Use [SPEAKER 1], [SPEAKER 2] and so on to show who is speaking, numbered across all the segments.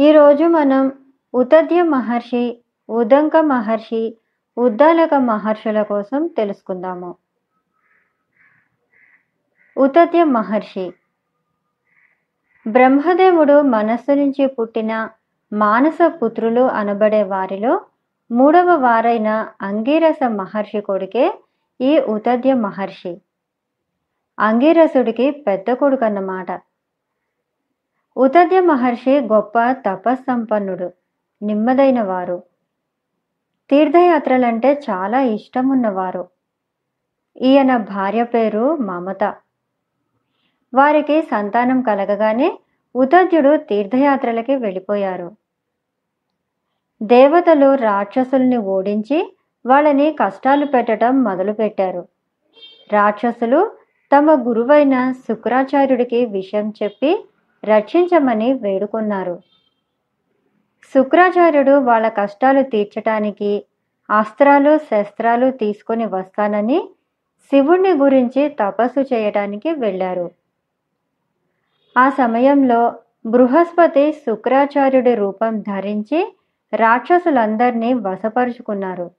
[SPEAKER 1] ఈరోజు మనం ఉతద్య మహర్షి ఉదంక మహర్షి ఉద్దాలక మహర్షుల కోసం తెలుసుకుందాము. ఉతద్య మహర్షి. బ్రహ్మదేవుడు మనస్సు నుంచి పుట్టిన మానస పుత్రులు అనబడే వారిలో మూడవ వారైన అంగీరస మహర్షి కొడుకే ఈ ఉతద్య మహర్షి. అంగీరసుడికి పెద్ద కొడుకు అన్నమాట ఉతద్య మహర్షి గొప్ప తపస్సంపన్నుడు నెమ్మదైన వారు తీర్థయాత్రలంటే చాలా ఇష్టం ఉన్నవారు ఈయన భార్య పేరు మమత. వారికి సంతానం కలగగానే ఉతద్యుడు తీర్థయాత్రలకి వెళ్ళిపోయారు. దేవతలు రాక్షసుల్ని ఓడించి వాళ్ళని కష్టాలు పెట్టడం మొదలుపెట్టారు. రాక్షసులు తమ గురువైన శుక్రాచార్యుడికి విషయం చెప్పి రక్షించమని వేడుకున్నారు. శుక్రాచార్యుడు వాళ్ళ కష్టాలు తీర్చటానికి అస్త్రాలు శస్త్రాలు తీసుకొని వస్తానని శివుణ్ణి గురించి తపస్సు చేయటానికి వెళ్ళారు. ఆ సమయంలో బృహస్పతి శుక్రాచార్యుడి రూపం ధరించి రాక్షసులందరినీ వశపరుచుకున్నారు.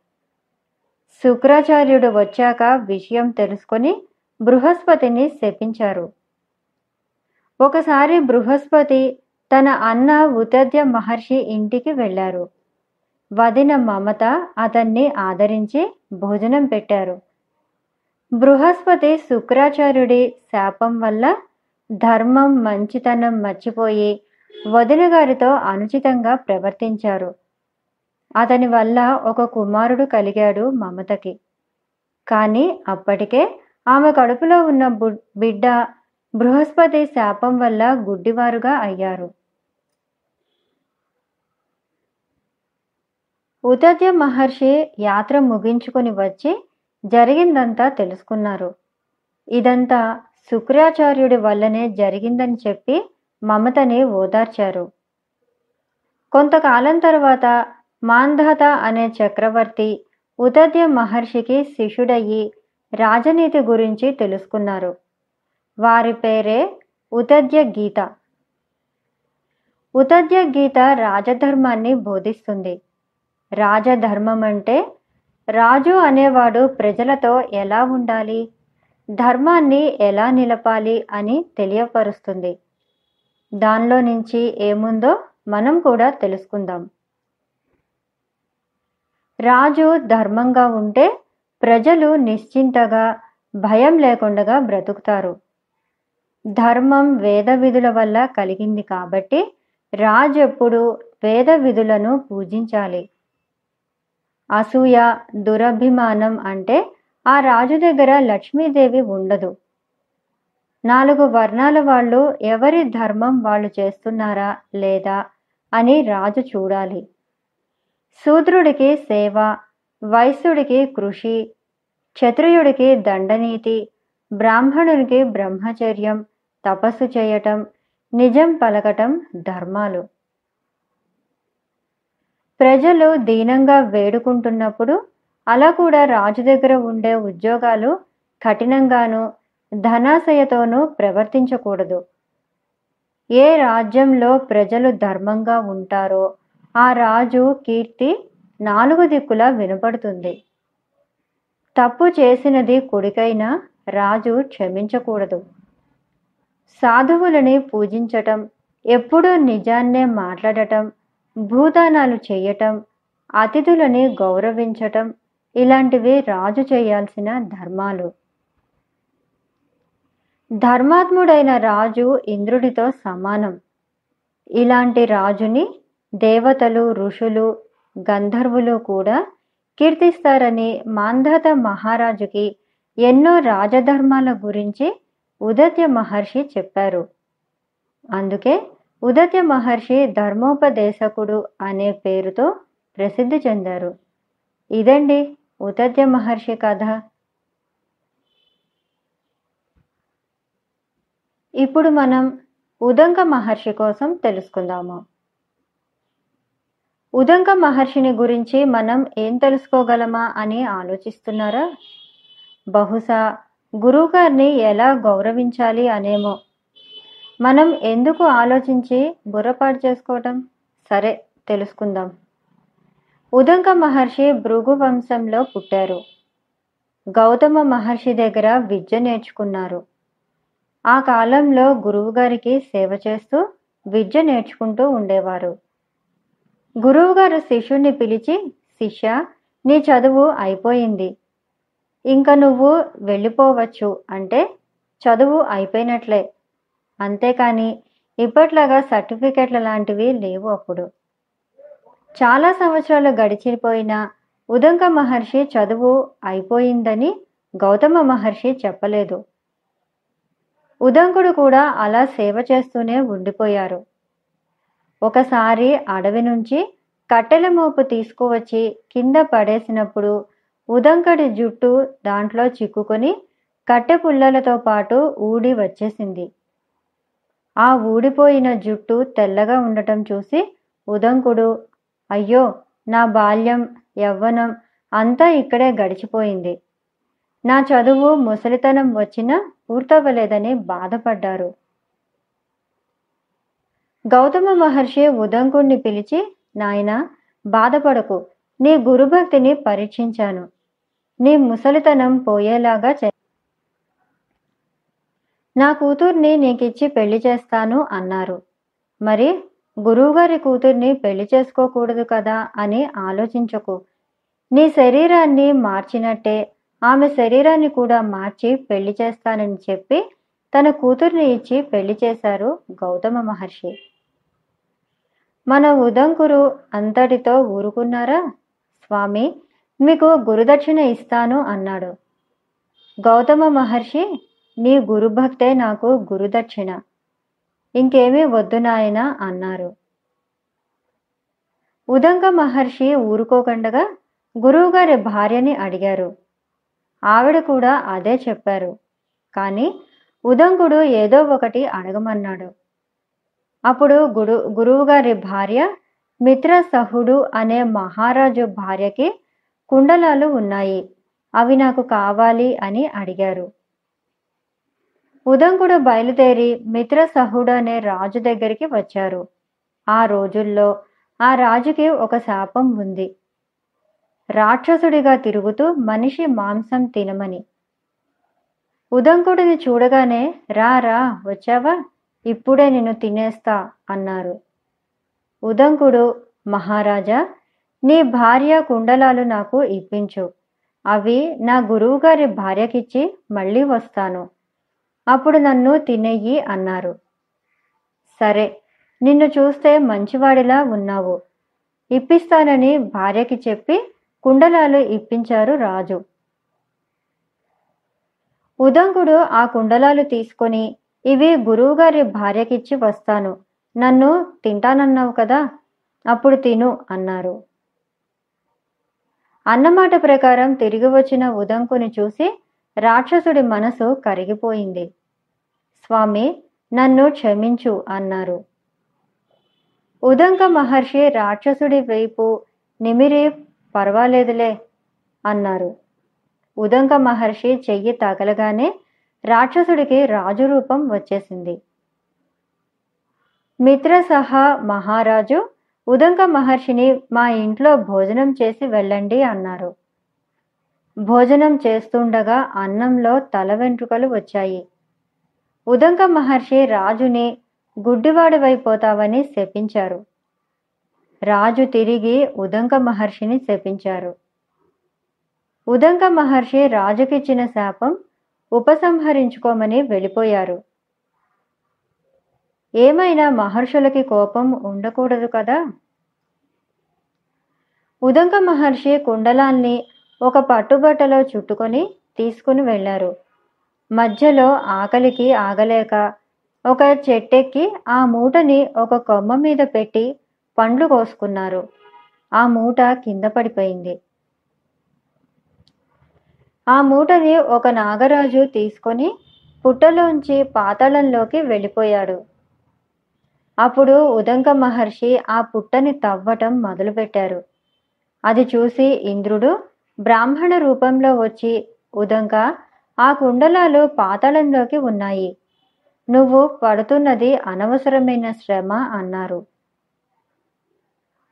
[SPEAKER 1] శుక్రాచార్యుడు వచ్చాక విషయం తెలుసుకొని బృహస్పతిని శపించారు. ఒకసారి బృహస్పతి తన అన్న ఉతద్య మహర్షి ఇంటికి వెళ్ళారు. వదిన మమత అతన్ని ఆదరించి భోజనం పెట్టారు. బృహస్పతి శుక్రాచార్యుడి శాపం వల్ల ధర్మం మంచితనం మర్చిపోయి వదిన గారితో అనుచితంగా ప్రవర్తించారు. అతని వల్ల ఒక కుమారుడు కలిగాడు మమతకి. కానీ అప్పటికే ఆమె కడుపులో ఉన్న బిడ్డ బృహస్పతి శాపం వల్ల గుడ్డివారుగా అయ్యారు. ఉతద్య మహర్షి యాత్ర ముగించుకొని వచ్చి జరిగిందంతా తెలుసుకున్నారు. ఇదంతా శుక్రాచార్యుడి వల్లనే జరిగిందని చెప్పి మమతని ఓదార్చారు. కొంతకాలం తర్వాత మాంధాత అనే చక్రవర్తి ఉతద్య మహర్షికి శిష్యుడయ్యి రాజనీతి గురించి తెలుసుకున్నారు. వారి పేరే ఉతద్య గీత. ఉతద్య గీత రాజధర్మాన్ని బోధిస్తుంది. రాజధర్మం అంటే రాజు అనేవాడు ప్రజలతో ఎలా ఉండాలి? ధర్మాన్ని ఎలా నిలపాలి అని తెలియపరుస్తుంది. దానిలో నుంచి ఏముందో మనం కూడా తెలుసుకుందాం. రాజు ధర్మంగా ఉంటే ప్రజలు నిశ్చింతగా భయం లేకుండా బ్రతుకుతారు. ధర్మం వేద విధుల వల్ల కలిగింది కాబట్టి రాజు ఎప్పుడు వేద విధులను పూజించాలి. అసూయ దురభిమానం అంటే ఆ రాజు దగ్గర లక్ష్మీదేవి ఉండదు. నాలుగు వర్ణాల వాళ్ళు ఎవరి ధర్మం వాళ్ళు చేస్తున్నారా లేదా అని రాజు చూడాలి. శూద్రుడికి సేవ వైశ్యుడికి కృషి క్షత్రియుడికి దండనీతి బ్రాహ్మణునికి బ్రహ్మచర్యం తపస్సు చేయటం నిజం పలకటం ధర్మాలు. ప్రజలు దీనంగా వేడుకుంటున్నప్పుడు అలా కూడా రాజు దగ్గర ఉండే ఉద్యోగాలు కఠినంగాను ధనాశయతోనూ ప్రవర్తించకూడదు. ఏ రాజ్యంలో ప్రజలు ధర్మంగా ఉంటారో ఆ రాజు కీర్తి నాలుగు దిక్కులా వినపడుతుంది. తప్పు చేసినది కుడికైనా రాజు క్షమించకూడదు. సాధువులని పూజించటం ఎప్పుడూ నిజాన్నే మాట్లాడటం భూదానాలు చేయటం అతిథులని గౌరవించటం ఇలాంటివి రాజు చేయాల్సిన ధర్మాలు. ధర్మాత్ముడైన రాజు ఇంద్రుడితో సమానం. ఇలాంటి రాజుని దేవతలు ఋషులు గంధర్వులు కూడా కీర్తిస్తారని మాంధాత మహారాజుకి ఎన్నో రాజధర్మాల గురించి ఉదత్య మహర్షి చెప్పారు. అందుకే ఉదత్య మహర్షి ధర్మోపదేశకుడు అనే పేరుతో ప్రసిద్ధి చెందారు. ఇదండి ఉదత్య మహర్షి కథ. ఇప్పుడు మనం ఉదంక మహర్షి కోసం తెలుసుకుందాము. ఉదంక మహర్షిని గురించి మనం ఏం తెలుసుకోగలమా అని ఆలోచిస్తున్నారా? బహుశా గురువుగారిని ఎలా గౌరవించాలి అనేమో. మనం ఎందుకు ఆలోచించి బుర్రపాటు చేసుకోవటం? సరే తెలుసుకుందాం. ఉదంక మహర్షి భృగు వంశంలో పుట్టారు. గౌతమ మహర్షి దగ్గర విద్య నేర్చుకున్నారు. ఆ కాలంలో గురువుగారికి సేవ చేస్తూ విద్య నేర్చుకుంటూ ఉండేవారు. గురువుగారు శిష్యుణ్ణి పిలిచి శిష్య నీ చదువు అయిపోయింది. ఇంకా నువ్వు వెళ్ళిపోవచ్చు అంటే చదువు అయిపోయినట్లే. అంతేకాని ఇప్పట్లాగా సర్టిఫికెట్ల లాంటివి లేవు అప్పుడు. చాలా సంవత్సరాలు గడిచిపోయినా ఉదంక మహర్షి చదువు అయిపోయిందని గౌతమ మహర్షి చెప్పలేదు. ఉదంకుడు కూడా అలా సేవ చేస్తూనే ఉండిపోయారు. ఒకసారి అడవి నుంచి కట్టెల మోపు తీసుకువచ్చి కింద పడేసినప్పుడు ఉదంకడి జుట్టు దాంట్లో చిక్కుకొని కట్టె పుల్లలతో పాటు ఊడి వచ్చేసింది. ఆ ఊడిపోయిన జుట్టు తెల్లగా ఉండటం చూసి ఉదంకుడు అయ్యో నా బాల్యం యవ్వనం అంతా ఇక్కడే గడిచిపోయింది. నా చదువు ముసలితనం వచ్చినా పూర్తవ్వలేదని బాధపడ్డారు. గౌతమ మహర్షి ఉదంకుణ్ణి పిలిచి నాయన బాధపడకు. నీ గురుభక్తిని పరీక్షించాను. నీ ముసలితనం పోయేలాగా చే నా కూతుర్ని నీకిచ్చి పెళ్ళి చేస్తాను అన్నారు. మరి గురువుగారి కూతుర్ని పెళ్ళి చేసుకోకూడదు కదా అని ఆలోచించకు. నీ శరీరాన్ని మార్చినట్టే ఆమె శరీరాన్ని కూడా మార్చి పెళ్ళి చేస్తానని చెప్పి తన కూతుర్ని ఇచ్చి పెళ్ళి చేశారు గౌతమ మహర్షి. మన ఉదంకురు అంతటితో ఊరుకున్నారా? స్వామి మీకు గురుదక్షిణ ఇస్తాను అన్నాడు. గౌతమ మహర్షి నీ గురుభక్తే నాకు గురుదక్షిణ. ఇంకేమీ వద్దు నాయన అన్నారు. ఉదంగ మహర్షి ఊరుకోకుండగా గురువుగారి భార్యని అడిగారు. ఆవిడ కూడా అదే చెప్పారు. కానీ ఉదంకుడు ఏదో ఒకటి అడగమన్నాడు. అప్పుడు గురు గురువుగారి భార్య మిత్రసహుడు అనే మహారాజు భార్యకి కుండలాలు ఉన్నాయి. అవి నాకు కావాలి అని అడిగారు. ఉదంకుడు బయలుదేరి మిత్రసహుడు అనే రాజు దగ్గరికి వచ్చారు. ఆ రోజుల్లో ఆ రాజుకి ఒక శాపం ఉంది. రాక్షసుడిగా తిరుగుతూ మనిషి మాంసం తినమని. ఉదంకుడిని చూడగానే రా రా వచ్చావా? ఇప్పుడే నిన్ను తినేస్తా అన్నారు. ఉదంకుడు మహారాజా నీ భార్య కుండలాలు నాకు ఇప్పించు. అవి నా గురువుగారి భార్యకిచ్చి మళ్ళీ వస్తాను. అప్పుడు నన్ను తినేయి అన్నారు. సరే నిన్ను చూస్తే మంచివాడిలా ఉన్నావు. ఇప్పిస్తానని భార్యకి చెప్పి కుండలాలు ఇప్పించారు రాజు. ఉదంకుడు ఆ కుండలాలు తీసుకొని ఇవి గురువుగారి భార్యకిచ్చి వస్తాను. నన్ను తింటానన్నావు కదా అప్పుడు తిను అన్నారు. అన్నమాట ప్రకారం తిరిగి వచ్చిన ఉదంకుని చూసి రాక్షసుడి మనసు కరిగిపోయింది. స్వామి నన్ను క్షమించు అన్నారు. ఉదంక మహర్షి రాక్షసుడి వైపు నిమిరి పర్వాలేదులే అన్నారు. ఉదంక మహర్షి చెయ్యి తగలగానే రాక్షసుడికి రాజు రూపం వచ్చేసింది. మిత్రసహ మహారాజు ఉదంక మహర్షిని మా ఇంట్లో భోజనం చేసి వెళ్ళండి అన్నారు. భోజనం చేస్తుండగా అన్నంలో తల వెంట్రుకలు వచ్చాయి. ఉదంక మహర్షి రాజుని గుడ్డివాడివైపోతావని శపించారు. రాజు తిరిగి ఉదంక మహర్షిని శపించారు. ఉదంక మహర్షి రాజుకిచ్చిన శాపం ఉపసంహరించుకోమని వెళ్ళిపోయారు. ఏమైనా మహర్షులకి కోపం ఉండకూడదు కదా? ఉదంక మహర్షి కుండలాల్ని ఒక పట్టుబట్టలో చుట్టుకొని తీసుకుని వెళ్ళారు. మధ్యలో ఆకలికి ఆగలేక ఒక చెట్టెక్కి ఆ మూటని ఒక కొమ్మ మీద పెట్టి పండ్లు కోసుకున్నారు. ఆ మూట కింద పడిపోయింది. ఆ మూటని ఒక నాగరాజు తీసుకొని పుట్టలోంచి పాతాళంలోకి వెళ్ళిపోయాడు. అప్పుడు ఉదంక మహర్షి ఆ పుట్టని తవ్వటం మొదలుపెట్టారు. అది చూసి ఇంద్రుడు బ్రాహ్మణ రూపంలో వచ్చి ఉదంక ఆ కుండలాలు పాతాళంలోకి ఉన్నాయి. నువ్వు పడుతున్నది అనవసరమైన శ్రమ అన్నారు.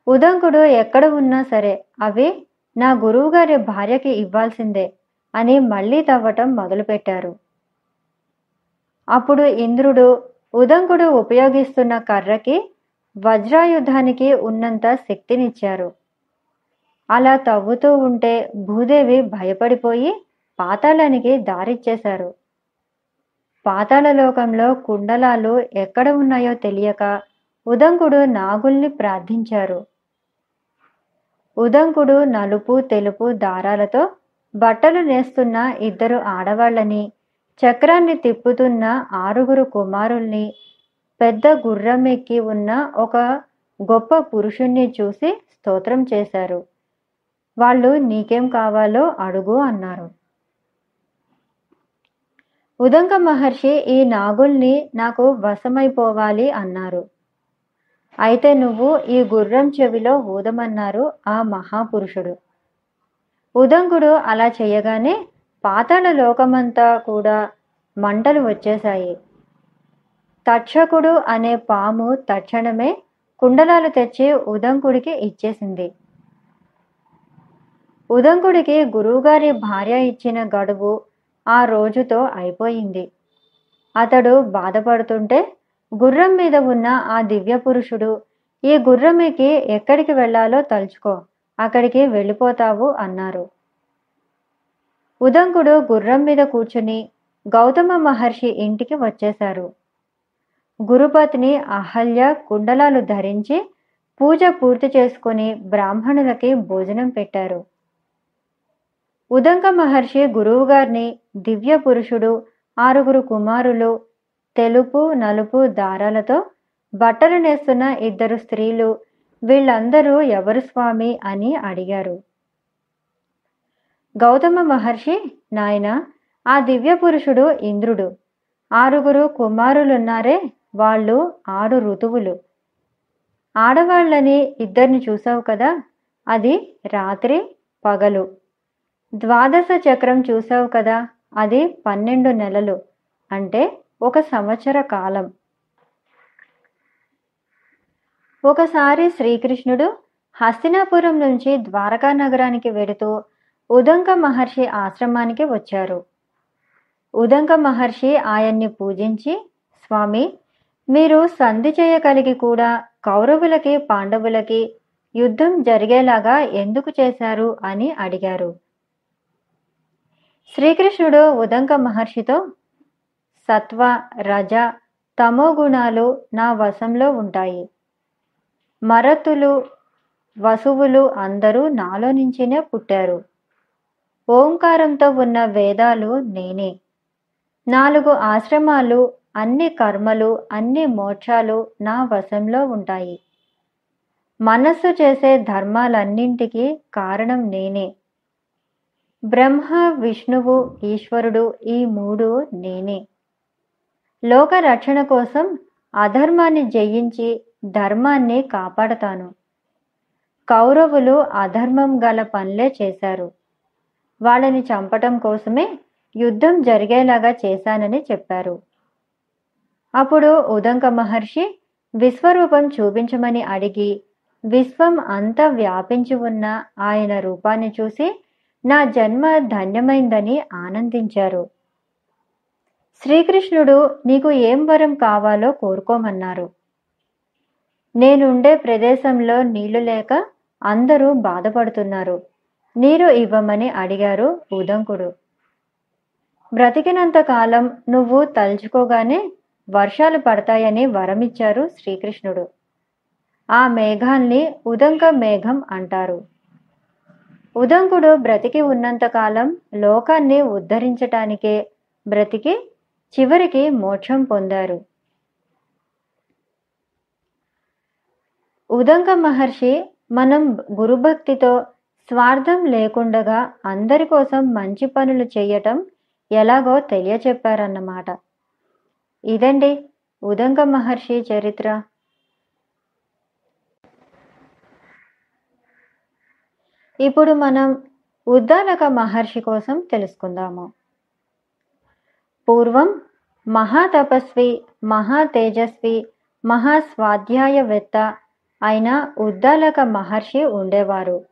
[SPEAKER 1] ఉదంకుడు ఎక్కడ ఉన్నా సరే అవి నా గురువుగారి భార్యకి ఇవ్వాల్సిందే అని మళ్ళీ తవ్వటం మొదలుపెట్టారు. అప్పుడు ఇంద్రుడు ఉదంకుడు ఉపయోగిస్తున్న కర్రకి వజ్రాయుధానికి ఉన్నంత శక్తినిచ్చారు. అలా తవ్వుతూ ఉంటే భూదేవి భయపడిపోయి పాతాళానికి దారిచ్చేశారు. పాతాళలోకంలో కుండలాలు ఎక్కడ ఉన్నాయో తెలియక ఉదంకుడు నాగుల్ని ప్రార్థించారు. ఉదంకుడు నలుపు తెలుపు దారాలతో బట్టలు నేస్తున్న ఇద్దరు ఆడవాళ్ళని చక్రాన్ని తిప్పుతున్న ఆరుగురు కుమారుల్ని పెద్ద గుర్రం ఎక్కి ఉన్న ఒక గొప్ప పురుషుణ్ణి చూసి స్తోత్రం చేశారు. వాళ్ళు నీకేం కావాలో అడుగు అన్నారు. ఉదంక మహర్షి ఈ నాగుల్ని నాకు వశమైపోవాలి అన్నారు. అయితే నువ్వు ఈ గుర్రం చెవిలో ఊదమన్నారు ఆ మహాపురుషుడు. ఉదంకుడు అలా చేయగానే పాతాళ లోకమంతా కూడా మంటలు వచ్చేశాయి. తక్షకుడు అనే పాము తక్షణమే కుండలాలు తెచ్చి ఉదంకుడికి ఇచ్చేసింది. ఉదంకుడికి గురువుగారి భార్య ఇచ్చిన గడువు ఆ రోజుతో అయిపోయింది. అతడు బాధపడుతుంటే గుర్రం మీద ఉన్న ఆ దివ్య పురుషుడు ఈ గుర్రమికి ఎక్కడికి వెళ్ళాలో తలుచుకో అక్కడికి వెళ్ళిపోతావు అన్నారు. ఉదంకుడు గుర్రం మీద కూర్చుని గౌతమ మహర్షి ఇంటికి వచ్చేశారు. గురుపత్ని అహల్య కుండలాలు ధరించి పూజ పూర్తి చేసుకుని బ్రాహ్మణులకి భోజనం పెట్టారు. ఉదంక మహర్షి గురువుగారిని దివ్య పురుషుడు ఆరుగురు కుమారులు తెలుపు నలుపు దారాలతో బట్టలు నేస్తున్న ఇద్దరు స్త్రీలు వీళ్ళందరూ ఎవరు స్వామి అని అడిగారు. గౌతమ మహర్షి నాయన ఆ దివ్య పురుషుడు ఇంద్రుడు. ఆరుగురు కుమారులున్నారే వాళ్ళు ఆరు ఋతువులు. ఆడవాళ్ళని ఇద్దరిని చూసావు కదా అది రాత్రి పగలు. ద్వాదశ చక్రం చూసావు కదా అది పన్నెండు నెలలు అంటే ఒక సంవత్సర కాలం. ఒకసారి శ్రీకృష్ణుడు హస్తినాపురం నుంచి ద్వారకా నగరానికి వెడుతూ ఉదంక మహర్షి ఆశ్రమానికి వచ్చారు. ఉదంక మహర్షి ఆయన్ని పూజించి స్వామి మీరు సంధి చేయగలిగి కూడా కౌరవులకి పాండవులకి యుద్ధం జరిగేలాగా ఎందుకు చేశారు? అని అడిగారు. శ్రీకృష్ణుడు ఉదంక మహర్షితో సత్వ రజ తమో గుణాలు నా వశంలో ఉంటాయి. మరతులు వసువులు అందరూ నాలో నుంచినే పుట్టారు. ఓంకారంతో ఉన్న వేదాలు నేనే. నాలుగు ఆశ్రమాలు అన్ని కర్మలు అన్ని మోక్షాలు నా వశంలో ఉంటాయి. మనస్సు చేసే ధర్మాలన్నింటికి కారణం నేనే. బ్రహ్మ విష్ణువు ఈశ్వరుడు ఈ మూడు నేనే. లోక రక్షణ కోసం అధర్మాన్ని జయించి ధర్మాన్ని కాపాడతాను. కౌరవులు అధర్మం గల పనులే చేశారు. వాళ్ళని చంపటం కోసమే యుద్ధం జరిగేలాగా చేశానని చెప్పారు. అప్పుడు ఉదంక మహర్షి విశ్వరూపం చూపించమని అడిగి విశ్వం అంతా వ్యాపించి ఉన్న ఆయన రూపాన్ని చూసి నా జన్మ ధన్యమైందని ఆనందించారు. శ్రీకృష్ణుడు నీకు ఏం వరం కావాలో కోరుకోమన్నారు. నేనుండే ప్రదేశంలో నీళ్ళు లేక అందరూ బాధపడుతున్నారు. నీరు ఇవ్వమని అడిగారు ఉదంకుడు. బ్రతికినంత కాలం నువ్వు తలుచుకోగానే వర్షాలు పడతాయని వరమిచ్చారు శ్రీకృష్ణుడు. ఆ మేఘాల్ని ఉదంక మేఘం అంటారు. ఉదంకుడు బ్రతికి ఉన్నంతకాలం లోకాన్ని ఉద్ధరించటానికే బ్రతికి చివరికి మోక్షం పొందారు. ఉదంక మహర్షి మనం గురుభక్తితో స్వార్థం లేకుండగా అందరి కోసం మంచి పనులు చేయటం ఎలాగో తెలియచెప్పారన్నమాట. ఇదండి ఉదంగ మహర్షి చరిత్ర. ఇప్పుడు మనం ఉద్దాలక మహర్షి కోసం తెలుసుకుందాము. పూర్వం మహాతపస్వి మహా తేజస్వి మహాస్వాధ్యాయవేత్త అయిన ఉద్దాలక మహర్షి ఉండేవారు.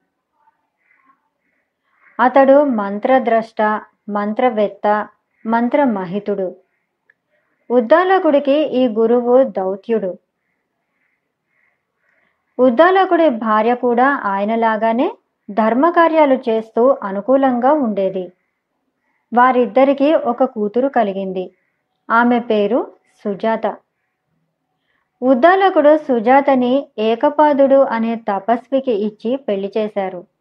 [SPEAKER 1] అతడు మంత్రద్రష్ట మంత్రవేత్త మంత్రమహితుడు. ఉద్దాలకుడికి ఈ గురువు దౌత్యుడు. ఉద్దాలకుడి భార్య కూడా ఆయనలాగానే ధర్మకార్యాలు చేస్తూ అనుకూలంగా ఉండేది. వారిద్దరికీ ఒక కూతురు కలిగింది. ఆమె పేరు సుజాత. ఉద్దాలకుడు సుజాతని ఏకపాదుడు అనే తపస్వికి ఇచ్చి పెళ్ళి చేశారు.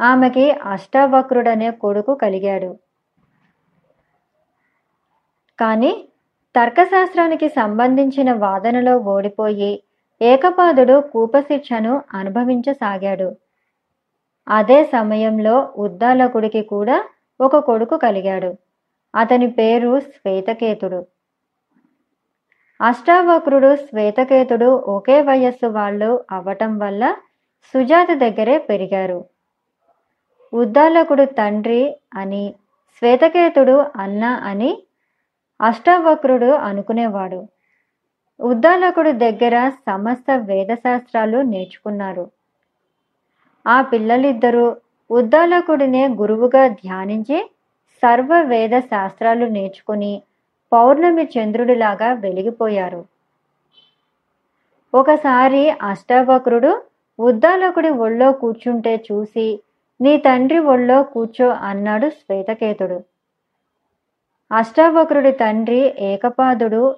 [SPEAKER 1] ఆమెకి అష్టావక్రుడనే కొడుకు కలిగాడు. కానీ తర్కశాస్త్రానికి సంబంధించిన వాదనలో ఓడిపోయి ఏకపాదుడు కూపశిక్షను అనుభవించసాగాడు. అదే సమయంలో ఉద్దాలకుడికి కూడా ఒక కొడుకు కలిగాడు. అతని పేరు శ్వేతకేతుడు. అష్టావక్రుడు శ్వేతకేతుడు ఒకే వయస్సు వాళ్ళు అవ్వటం వల్ల సుజాత దగ్గరే పెరిగారు. ఉద్దాలకుడు తండ్రి అని శ్వేతకేతుడు అన్న అని అష్టావక్రుడు అనుకునేవాడు. ఉద్దాలకుడు దగ్గర సమస్త వేదశాస్త్రాలు నేర్చుకున్నారు. ఆ పిల్లలిద్దరూ ఉద్దాలకుడినే గురువుగా ధ్యానించి సర్వ వేద శాస్త్రాలు నేర్చుకుని పౌర్ణమి చంద్రుడిలాగా వెలిగిపోయారు. ఒకసారి అష్టావక్రుడు ఉద్దాలకుడి ఒళ్ళో కూర్చుంటే చూసి నీ తండ్రి ఒళ్ళో కూర్చో అన్నాడు శ్వేతకేతుడు. అష్టావక్రుడి తండ్రి ఏకపాదుడు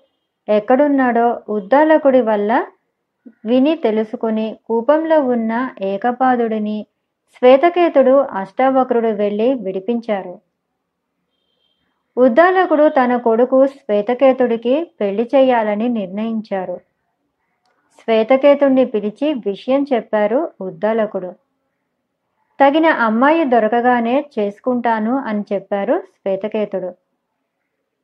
[SPEAKER 1] ఎక్కడున్నాడో ఉద్దాలకుడి వల్ల విని తెలుసుకుని కూపంలో ఉన్న ఏకపాదుడిని శ్వేతకేతుడు అష్టావక్రుడు వెళ్ళి విడిపించారు. ఉద్దాలకుడు తన కొడుకు శ్వేతకేతుడికి పెళ్ళి చేయాలని నిర్ణయించారు. శ్వేతకేతుడిని పిలిచి విషయం చెప్పారు ఉద్దాలకుడు. తగిన అమ్మాయి దొరకగానే చేసుకుంటాను అని చెప్పారు శ్వేతకేతుడు.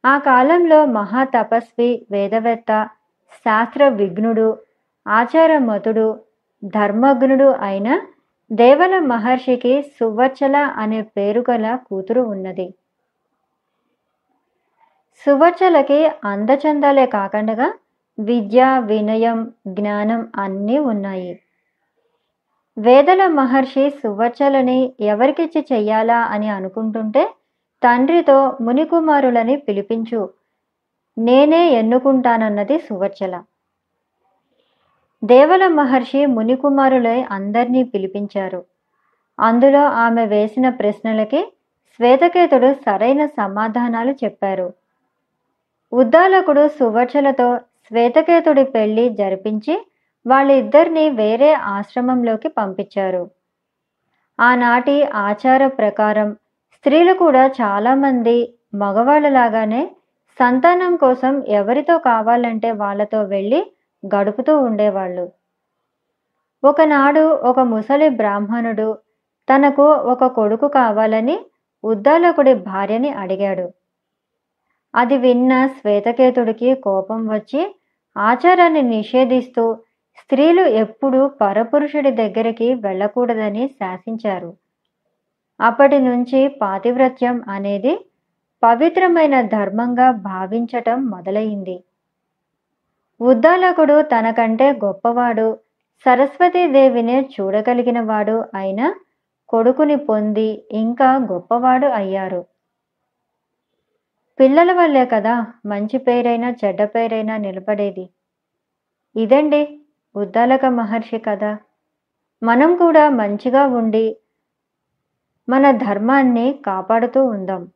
[SPEAKER 1] ఆ కాలంలో మహా తపస్వి వేదవేత్త శాస్త్ర విఘ్నుడు ఆచారమతుడు ధర్మజ్ఞుడు అయిన దేవల మహర్షికి సువచ్చల అనే పేరు గల కూతురు ఉన్నది. సువచ్చలకి అందచందాలే కాకుండా విద్య వినయం జ్ఞానం అన్నీ ఉన్నాయి. వేదల మహర్షి సువర్చలని ఎవరికిచ్చి చెయ్యాలా అని అనుకుంటుంటే తండ్రితో మునికుమారులని పిలిపించు నేనే ఎన్నుకుంటానన్నది సువర్చల దేవల మహర్షి మునికుమారులై అందరినీ పిలిపించారు. అందులో ఆమె వేసిన ప్రశ్నలకి శ్వేతకేతుడు సరైన సమాధానాలు చెప్పారు. ఉద్దాలకుడు సువచ్చలతో శ్వేతకేతుడి పెళ్ళి జరిపించి వాళ్ళిద్దరిని వేరే ఆశ్రమంలోకి పంపించారు. ఆనాటి ఆచార ప్రకారం స్త్రీలు కూడా చాలామంది మగవాళ్ళలాగానే సంతానం కోసం ఎవరితో కావాలంటే వాళ్ళతో వెళ్ళి గడుపుతూ ఉండేవాళ్ళు. ఒకనాడు ఒక ముసలి బ్రాహ్మణుడు తనకు ఒక కొడుకు కావాలని ఉద్దాలకుడి భార్యని అడిగాడు. అది విన్న శ్వేతకేతుడికి కోపం వచ్చి ఆచారాన్ని నిషేధిస్తూ స్త్రీలు ఎప్పుడూ పరపురుషుడి దగ్గరికి వెళ్ళకూడదని శాసించారు. అప్పటి నుంచి పాతివ్రత్యం అనేది పవిత్రమైన ధర్మంగా భావించటం మొదలైంది. ఉద్దాలకుడు తనకంటే గొప్పవాడు సరస్వతీదేవినే చూడగలిగినవాడు అయిన కొడుకుని పొంది ఇంకా గొప్పవాడు అయ్యారు. పిల్లల వల్లే కదా మంచి పేరైనా చెడ్డ పేరైనా నిలబడేది. ఇదండి ఉద్దాలక మహర్షి కథ. మనం కూడా మంచిగా ఉండి మన ధర్మాన్ని కాపాడుతూ ఉందాం.